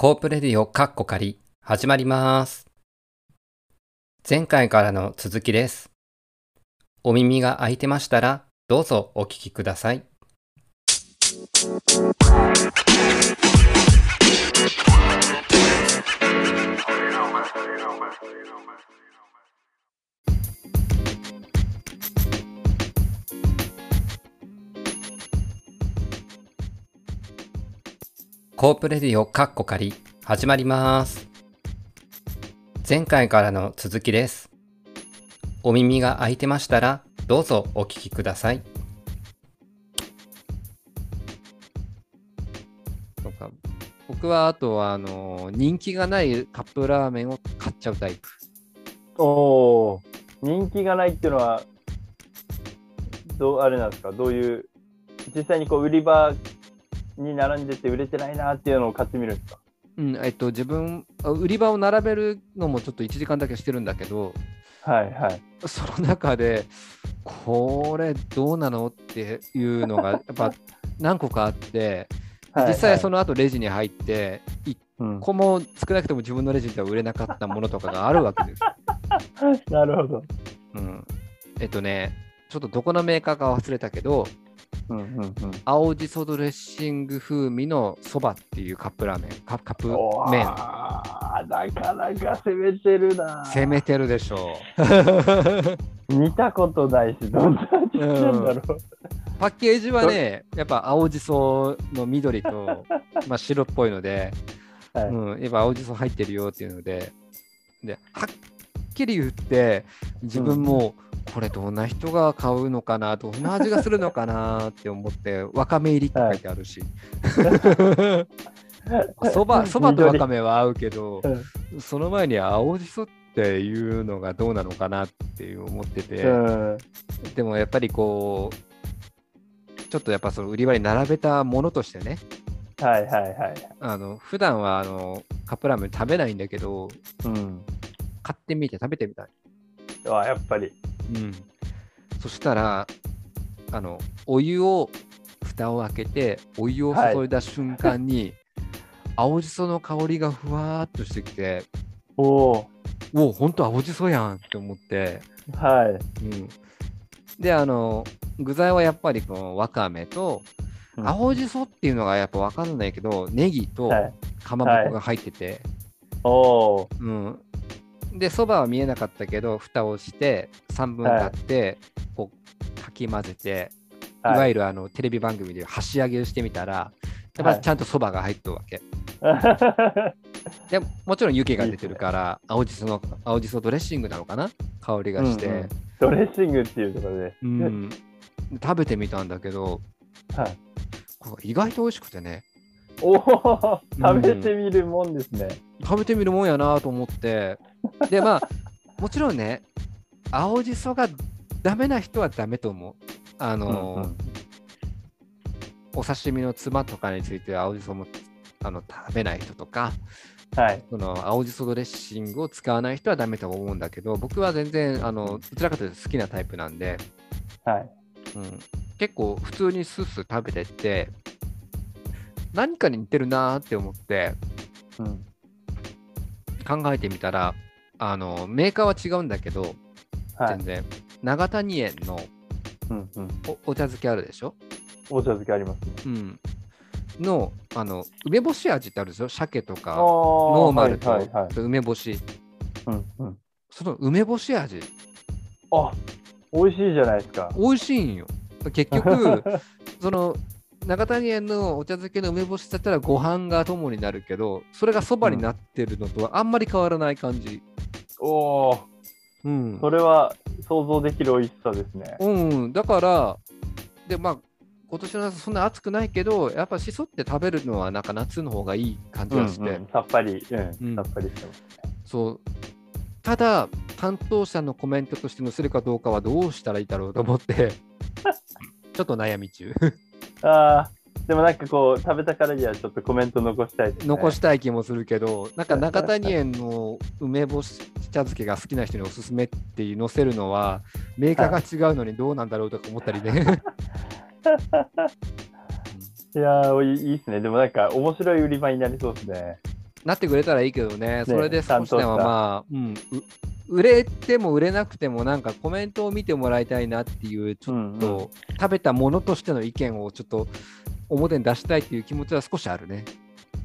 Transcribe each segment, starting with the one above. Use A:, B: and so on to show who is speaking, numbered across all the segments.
A: コープレディオカッコ仮始まります。前回からの続きです。お耳が空いてましたらどうぞお聞きください。コープレディオカッコ仮始まります。前回からの続きです。お耳が開いてましたらどうぞお聞きください。
B: とか僕はあとはあの人気がないカップラーメンを買っちゃうタイプ。
C: おお人気がないっていうのは、どうあれなんですか、どういう、実際にこう売り場に並んでて売れてないなっていうのを買ってみるんですか？
B: うんえっと、自分、あ売り場を並べるのもちょっと1時間だけしてるんだけど、
C: はいはい。
B: その中で、これどうなのっていうのがやっぱ何個かあって、
C: はい
B: 実際そ
C: の、
B: の後レジに入って、1
C: うん、
B: 個も少なくとも自分のレジでは売れなかったものとかがあるわけです。
C: なるほど。
B: うん、えっとね、ちょっとどこのメーカーか忘れたけど、
C: うんうんうん。
B: 青じそドレッシング風味のそばっていうカップラーメン、カカップ麺。
C: なかなか攻めてるな。
B: 攻めてるでしょう。
C: 見たことないし、どんな味なんだろう。
B: パッケージはね、やっぱ青じその緑と、まあ、白っぽいので、
C: はい
B: うん、やっぱ青じそ入ってるよっていうので、ではっきり言って、自分もこれどんな人が買うのかな、どんな味がするのかなって思って、わかめ入りって書いてあるし。そばそばとわかめは合うけど、その前に青じそっていうのがどうなのかなって思ってて、
C: うん。
B: でもやっぱりこう、ちょっとやっぱその売り場に並べたものとしてね、
C: はいはいはい。
B: あの普段はあのカップラーメン食べないんだけど、
C: うん。
B: 買ってみて食べてみたい。
C: あやっぱり。
B: うん、そしたら、あのお湯を、蓋を開けて、お湯を注いだ瞬間に、青じその香りがふわーっとしてきて、
C: おお
B: おお、ほんと青じそやんって思って、
C: はい。
B: うん、で、あの、具材はやっぱりこのわかめと、
C: うん。
B: 青じそっていうのがやっぱ分かんないけど、ネギと
C: はい。
B: かまぼこが入ってて、
C: おお
B: うん。で、そばは見えなかったけど、蓋をして、3分経って、こう、かき混ぜて、いわ
C: はい。
B: ゆるあのテレビ番組で箸上げをしてみたら、やっぱ
C: はい
B: ちゃんとそばが入ってるわけ。でもちろん湯気が出てるから、青じその、青じそドレッシングなのかな？香りがして、
C: うんうんドレッシングっていうところで。
B: うん食べてみたんだけど、
C: はい。
B: 意外と美味しくてね、
C: おお、食べてみるもんですね。
B: 食べてみるもんやなと思って、で、まあ、もちろんね、青じそがダメな人はダメと思う。あの、
C: うんうん
B: お刺身のつまとかについて青じそもあの食べない人とか、
C: はい。
B: その青じそドレッシングを使わない人はダメと思うんだけど、僕は全然あのどちらかというと好きなタイプなんで、
C: はい。
B: うん、結構普通にスースー食べてって、何かに似てるなーって思って
C: うん。
B: 考えてみたら、あのメーカーは違うんだけど、
C: はい。
B: 全然、長谷園の
C: うんうん。
B: おお茶漬けあるでしょ、
C: お茶漬けありますね。
B: うん、のあの梅干し味ってあるでしょ？鮭とかノ
C: ノ
B: ーマルと
C: はいはいはい。
B: 梅干し、
C: うんうん。
B: その梅干し味、
C: あ、美味しいじゃないですか。
B: 美味しいんよ。結局、その長谷園のお茶漬けの梅干しだったらご飯が友になるけど、それがそばになってるのとはあんまり変わらない感じ。
C: おお、
B: うん。
C: それは想像できる美味しさですね。
B: うん、だから、で、まあ、今年の夏そんな暑くないけど、やっぱしそって食べるのはなんか夏の方がいい感じがして、
C: うんうんさっぱり、うん、
B: うん
C: さっぱりしてます。
B: そう。ただ、担当者のコメントとして載せるかどうかはどうしたらいいだろうと思って、ちょっと悩み中。
C: ああ、でもなんかこう、食べたからにはちょっとコメント残したいね。
B: 残したい気もするけど、なんか中谷園の梅干し茶漬けが好きな人におすすめっていう載せるのは、メーカーが違うのにどうなんだろうとか思ったりね。
C: いやーいいっすね。でもなんか面白い売り場になりそうですね。
B: なってくれたらいいけどね、それで少しでもまあ、うん、う売れても売れなくても、なんかコメントを見てもらいたいなっていう、ちょっと食べたものとしての意見をちょっと表に出したいっていう気持ちは少しあるね。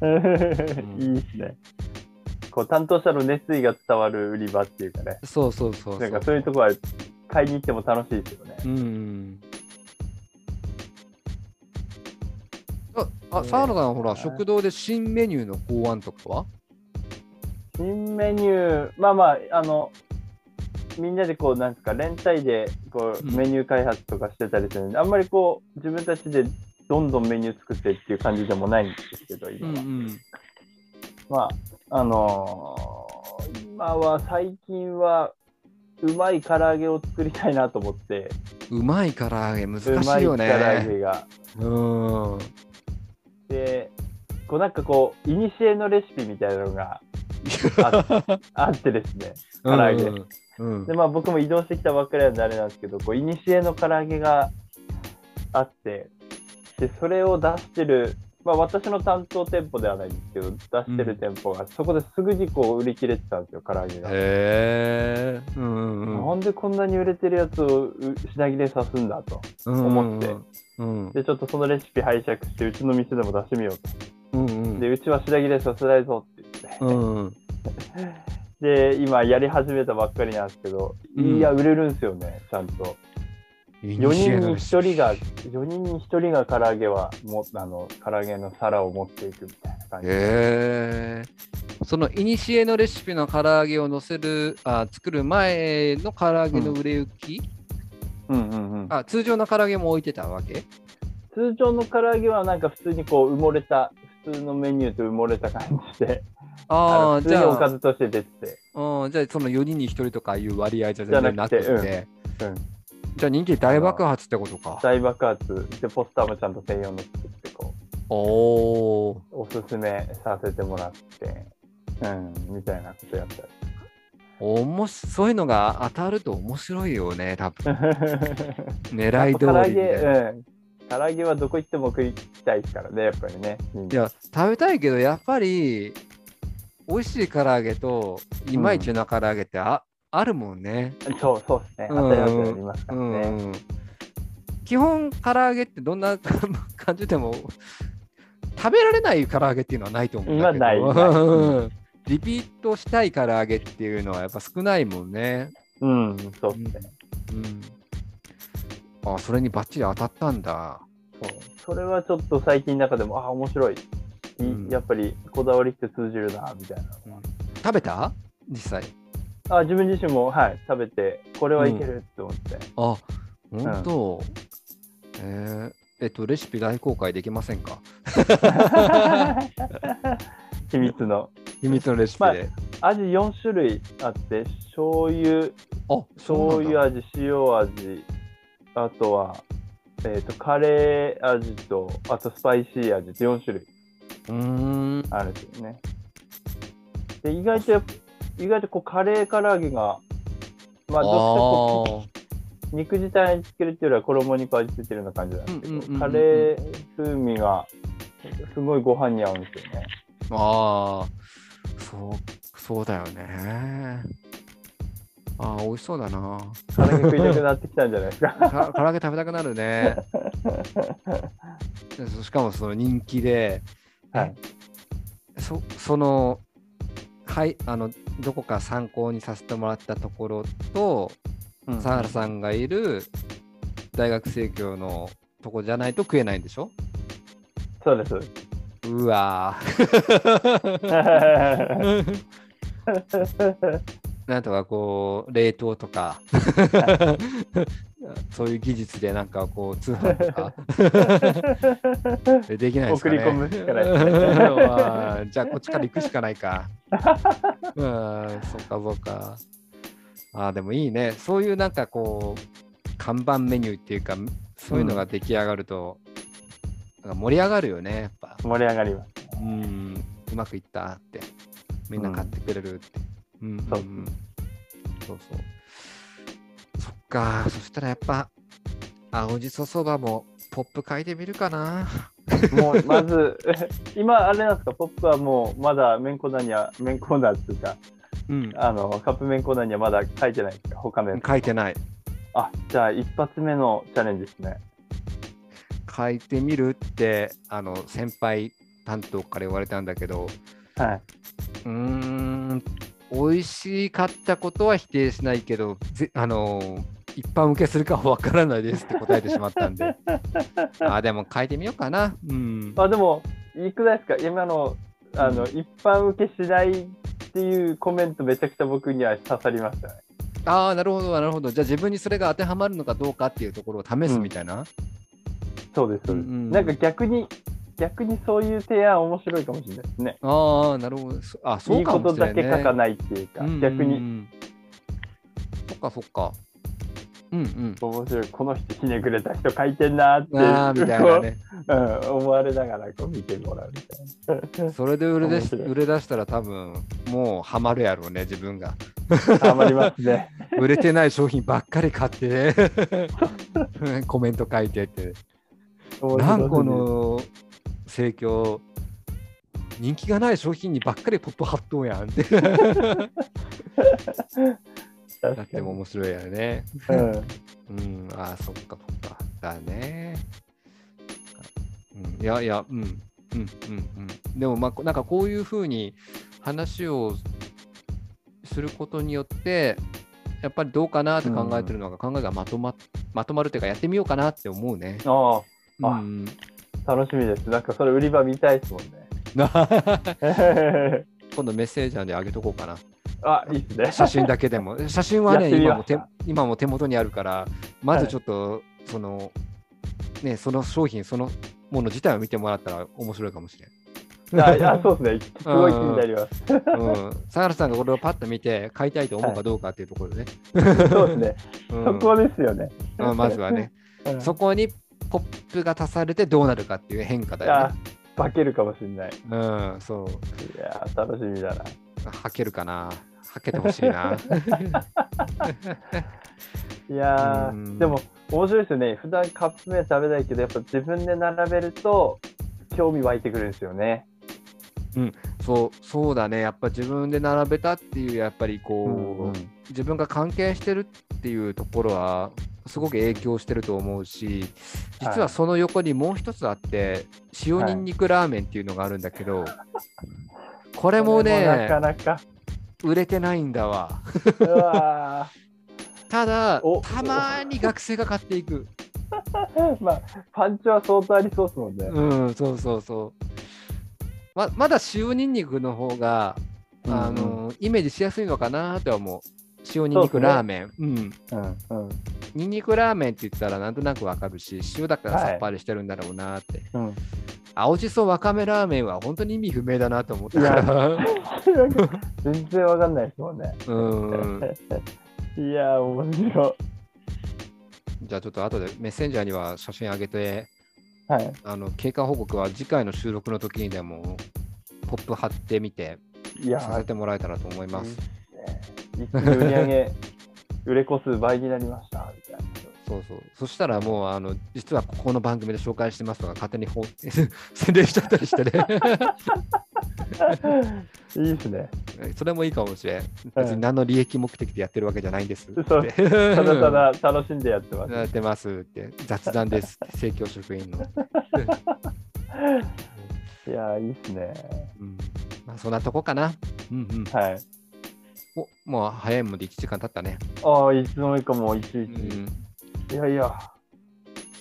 C: いいですね。こう担当者の熱意が伝わる売り場っていうかね、
B: そうそうそう。
C: なんかそういうところは買いに行っても楽しいですよね。
B: うん。あ、あ
C: ね
B: 沢野さん、ほら、食堂で新メニューの考案とかは？
C: 新メニュー、まあまあ、あの、みんなでこう、なんですか、連帯でこう
B: うん
C: メニュー開発とかしてたりするんで、あんまりこう、自分たちでどんどんメニュー作ってっていう感じでもないんですけど、今は。
B: ん。
C: まあ、あのー今は最近は、うまい唐揚げを作りたいなと思って、
B: うまい唐揚げ、難
C: うまい唐揚
B: しいよね。
C: げが。
B: うん。
C: で、こうなんかこう、いにしえのレシピみたいなのがあっ てですね、唐揚げ
B: うんうん
C: で、まあ僕も移動してきたばっかりなんであれなんですけど、こう、いにしえの唐揚げがあって、で、それを出してる、まあ私の担当店舗ではないんですけど、出してる店舗が、そこですぐにこう売り切れてたんですよ、唐揚げが。
B: へえ。うんうん
C: なんでこんなに売れてるやつをう品切れさすんだと。
B: うん。
C: 思って
B: うん。
C: で、ちょっとそのレシピ拝借して、うちの店でも出してみよう
B: うんう
C: と。
B: ん。
C: で、うちは品切れさせないぞって言って。
B: うん。
C: で、今やり始めたばっかりなんですけど、
B: うん
C: いや、売れるんですよね、ちゃんと。4人に1人が、4人に1人が唐揚げはも、あの、唐揚げの皿を持っていくみたいな感じ。
B: へえ。そのいにしえのレシピの唐揚げを乗せるあ作る前の唐揚げの売れ行き、
C: うんうんうん。
B: あ通常の唐揚げも置いてたわけ？
C: 通常の唐揚げはなんか普通にこう埋もれた、普通のメニューと埋もれた感じで、あ
B: あじゃあ、
C: におかずとして出て。て。
B: うん、じゃあその4人に1人とかいう割合じゃ全然なくて、
C: じゃなくて。うん。
B: じゃあ人気大爆発ってことか。
C: 大爆発。で、ポスターもちゃんと専用の作って、こ
B: おお
C: う、おすすめさせてもらって、うん、みたいなことやった。り。
B: おもしそういうのが当たると面白いよね、多分。狙い通りみたいな。
C: 唐揚げはどこ行っても食いたいからね、やっぱりね。うん
B: いや、食べたいけど、やっぱり、美味しい唐揚げと、いまいちな唐揚げってあ,、あるもんね。
C: そうそうですね。
B: うん
C: 当たり前にありますか
B: う
C: らね。
B: ん。基本、唐揚げってどんな 感じでも、食べられない唐揚げっていうのはないと思うんだけど。
C: 今ない
B: うんリピートしたい唐揚げっていうのはやっぱ少ないもんね。
C: うん、そうですね。
B: うん。あ、それにバッチリ当たったんだ。
C: そうそれはちょっと最近の中でも、あ、面白い。い
B: うん
C: やっぱりこだわりって通じるな、みたいな。
B: 食べた？実際。
C: あ、自分自身も、はい、食べて、これはいけるって思って。
B: あ、本当、えーえっと、レシピ大公開できませんか？
C: 秘密の。
B: 秘密のレシピで。
C: 味4種類あって、醤油、
B: あ、
C: 醤油
B: 味。
C: 味、塩味、あとは、えっ、と、カレー味と、あとスパイシー味って4種類
B: うーん。
C: あるんですよね。で、意外と意外とこうカレー唐揚げが、まあ、どっちかこ
B: あ
C: う肉自体につけるっていうよりは衣肉味付いてるような感じなんですけど、
B: うんうんうんうん
C: カレー風味がすごいご飯に合うんですよね。
B: ーあー、そう、そうだよね。あー、美味しそうだな。
C: 唐揚げ食いたくなってきたんじゃないですか？
B: か唐揚げ食べたくなるね。しかもその人気で、
C: はい。
B: そその、はい、あの、どこか参考にさせてもらったところと、
C: うん
B: サハラさんがいる大学生協のとこじゃないと食えないんでしょ？
C: そうです。
B: うわーなんとかこう、冷凍とか、そういう技術でなんかこう、通販とか、できないですかね。
C: 送り込むしかない
B: じゃあ、こっちから行くしかないか。うん、そうか、そうか。ああ、でもいいね。そういうなんかこう、看板メニューっていうか、そういうのが出来上がると、なんか盛り上がるよね、やっぱ。
C: 盛り上がります。
B: うん、うまくいったって、みんな買ってくれるって。うん、うん、
C: そう
B: うんそうそう。そっか、そしたらやっぱ、青じそそばもポップ書いてみるかな。
C: もうまず、今、あれなんですか、ポップはもうまだ麺コーナーには、麺コーナーっていうか、
B: うん、
C: あのカップ麺コーナーにはまだ書いてないですか、他のやつ。
B: 書いてない。
C: あじゃあ、一発目のチャレンジですね。
B: 書いてみるって、あの、先輩担当から言われたんだけど、
C: はい。
B: うーん、美味しかったことは否定しないけど、ぜあの一般受けするかは分からないですって答えてしまったんで、あーでも書いてみようかな。うん。
C: あでも、いくらですか、今のあの、一般受けしないっていうコメント、めちゃくちゃ僕には刺さりましたね。
B: ああ、なるほど、なるほど。じゃあ自分にそれが当てはまるのかどうかっていうところを試すみたいな。
C: そうです、そうです。
B: うんうん
C: なんか逆に、逆にそういう提案、面白いかもしれないですね。
B: ああ、なるほど。そあそ
C: いうい
B: か
C: ことだ
B: もしれない、ね。
C: け書かないっていうか、
B: うんうんうん
C: 逆に。
B: そっかそっか。うんうん。
C: 面白い、この人ひねくれた人書いてんなーって、
B: ああ、みたいなね。
C: こううん、思われながらこう見てもらうみたいな。
B: それで売れ出し売れ出したら多分もうハマるやろうね、自分が。
C: ハマりますね。
B: 売れてない商品ばっかり買って、コメント書いてって。なんこの盛況、人気がない商品にばっかりポップ貼っとんやんって。だっても面白いやね。
C: うん
B: うん、ああ、そっかそっか。だね。うん、いやいや、うん、うん、うん、うん。でも、まあ、なんかこういうふうに話をすることによって、やっぱりどうかなって考えてるのが、考えがまとままとまるっていうか、やってみようかなって思うね。
C: ああ
B: うん、
C: あ、楽しみです。なんかそれ売り場見たいですもんね。
B: 今度メッセージャーであげとこうかな。
C: あ、いいっすね。
B: 写真だけでも。写真はね、今も手今も手元にあるから、まず
C: はい
B: ちょっと、その、ね、その商品、そのもの自体を見てもらったら面白いかもしれん。
C: あいや、そうですね。すごい気になります。
B: うん、相良さんがこれをパッと見て買いたいと思うかどうかっていうところでね。
C: そうですね。
B: うん
C: そこですよね。
B: うんまずはね、
C: うん
B: そこにポップが足されてどうなるかっていう変化だよ
C: あ
B: ね。、
C: 化けるかもしれない。い
B: うん、そう。
C: や、楽しみだな。
B: はけるかな。はけてほしいな。
C: いやでも面白いですよね。普段カップ麺食べないけど、やっぱ自分で並べると興味湧いてくるんですよね。
B: そう、そうだね。やっぱ自分で並べたっていう、やっぱりこう、
C: うんうん
B: 自分が関係してるっていうところは、すごく影響してると思うし、実はその横にもう一つあって、塩にんにくラーメンっていうのがあるんだけど、これも
C: これ
B: ね、
C: なかなか。
B: 売れてないんだわ。ただ
C: お、
B: たまーに学生が買っていく。
C: ー まあ、パンチは相当ありそうですもんね。
B: うん、そうそうそう。ままだ塩にんにくの方が、あ
C: うん
B: のイメージしやすいのかなとは思う。塩にんにくラーメン。うん。
C: うんうん
B: にんにくラーメンって言ったらなんとなくわかるし、塩だから
C: はい
B: さっぱりしてるんだろうなって。
C: うん。
B: 青じそわかめラーメンは本当に意味不明だなと思ったから。
C: 全然わかんないですもんね。
B: うん。
C: いやー、面白
B: じゃあちょっと後でメッセンジャーには写真あげて、
C: い。はい。
B: あの経過報告は次回の収録の時にでもポップ貼ってみて
C: いや
B: させてもらえたらと思います。
C: 一気に売り上げ、売れ個数倍になりました、みたいな。
B: そうそう。そしたらもう、あの、実はここの番組で紹介してますとか、勝手にほ 宣伝しちゃったりしてね。
C: いいですね。
B: それもいいかもしれん。別に何の利益目的でやってるわけじゃないんです
C: ただただ楽しんでやってます。
B: やってますって。雑談です。政教職員の。
C: いやー、いいですね。
B: うんまあ、そんなとこかな。うんうん。
C: はい。
B: おもう早いもんで1時間経ったね。
C: ああ、いつの間にかもういちいうち。
B: ん。
C: いやいや、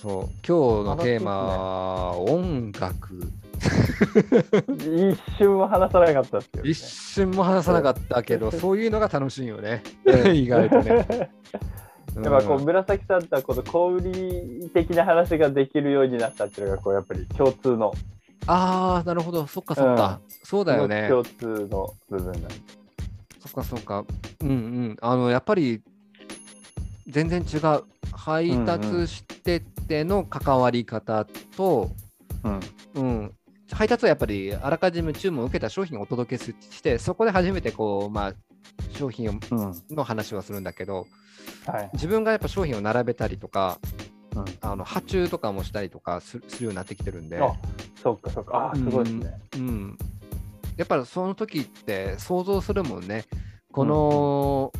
B: そう。今日のテーマは音楽。
C: 一瞬も話さなかったっすよ、ね。
B: 一瞬も話さなかったけど、そういうのが楽しいよね。
C: うん
B: 意外とね。
C: やっぱこう
B: うん
C: 紫さんとはこの小売り的な話ができるようになったっていうのがこうやっぱり共通の
B: ああ、なるほど。そっかそっか。そうだよね。
C: 共通の部分なんで。
B: そっかそっか。うんうん。あの、やっぱり、全然違う。配達してての関わり方と、
C: うん。
B: うん。配達はやっぱりあらかじめ注文を受けた商品をお届けして、そこで初めてこう、まあ、商品を
C: うん。
B: の話はするんだけど、
C: はい。
B: 自分がやっぱ商品を並べたりとか、
C: うん
B: あの発注とかもしたりとかするするようになってきてるんで、
C: あ、そっかそっか。あ、すごいですね。
B: うんうんやっぱりその時って想像するもんね、この、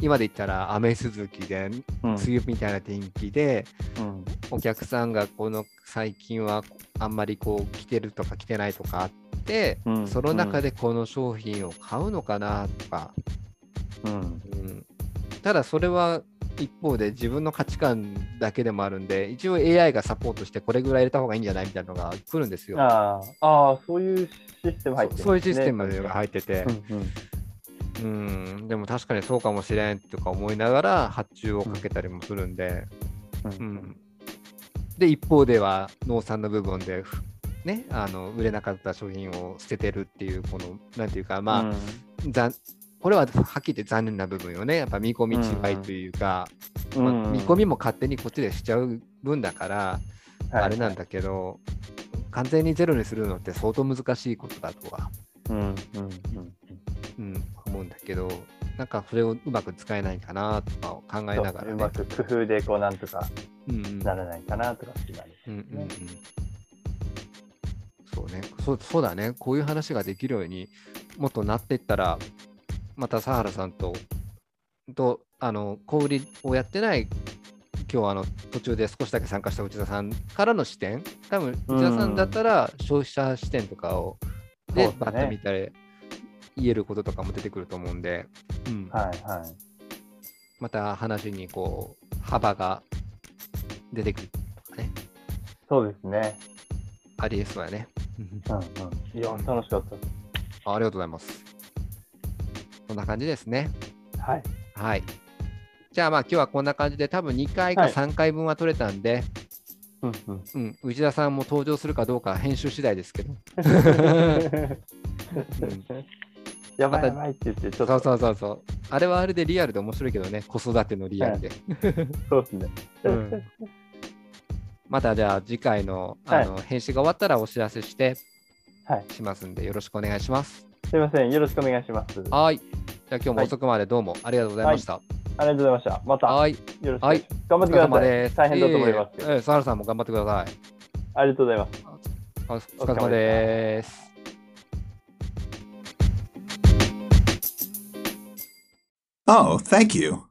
B: 今で言ったら雨続きで、
C: うん。
B: 梅雨みたいな天気で、
C: うん。
B: お客さんがこの最近はあんまりこう来てるとか来てないとかあって、
C: うん。
B: その中でこの商品を買うのかなとか、
C: うん。
B: うん。ただそれは一方で自分の価値観だけでもあるんで、一応 AI がサポートしてこれぐらい入れた方がいいんじゃないみたいなのが来るんですよ。
C: あーあー、そういうシステム入ってるね。
B: そういうシステムが入ってて、
C: うん。うん。
B: うん、でも確かにそうかもしれんとか思いながら発注をかけたりもするんで、
C: う
B: うん。んで一方では農産の部分で、ふね、あの売れなかった商品を捨ててるっていうこのなんていうかまあ、ざんこれははっきり言って残念な部分よね。やっぱ見込み違いというか、
C: うん。
B: まあ見込みも勝手にこっちでしちゃう分だから、
C: はい。
B: あれなんだけど完全にゼロにするのって相当難しいことだとは、
C: うんうんうん
B: うん、思うんだけどなんかそれをうまく使えないかなとかを考えながらね。
C: うま。く工夫でこうなんとか
B: うんうん。
C: ならないかなとかってなる。
B: うんうんうん。そうね。そう、そうだね、こういう話ができるようにもっとなっていったら、また佐原さんと、とあの小売りをやってない、今日あの途中で少しだけ参加した内田さんからの視点、多分内田さんだったら消費者視点とかをで
C: ね
B: バッと見たら言えることとかも出てくると思うんで、うん
C: はいはい。
B: また話にこう幅が出てくるとかね、
C: そうですね。
B: ありえそうやね。
C: うんうん。いや、楽しかった
B: ありがとうございます。こんな感じですね。
C: はい。
B: はい。じゃあまあ今日はこんな感じで多分2回か
C: はい
B: 3回分は取れたんで、
C: うんうん。
B: うん、内田さんも登場するかどうかは編集次第ですけど。
C: やばいやばいって言って、ちょっと
B: そうそうそうそう。あれはあれでリアルで面白いけどね、子育てのリアルで。
C: そうですね。
B: うんまたじゃあ次回のあの、編集が終わったらお知らせして
C: はい。
B: しますんでよろしくお願いします。
C: すいません。よろしくお願いします。あ
B: はい。じゃあ今日も遅くまでどうもありがとうございました。
C: りがとうございました。また、よ
B: はい。
C: ろしくお願いします。頑張ってください。
B: です。
C: 大変だと思います。
B: ええええ、佐原さんも頑張ってください。
C: ありがとうございます。
B: おお疲れ様です。
D: Oh, thank you.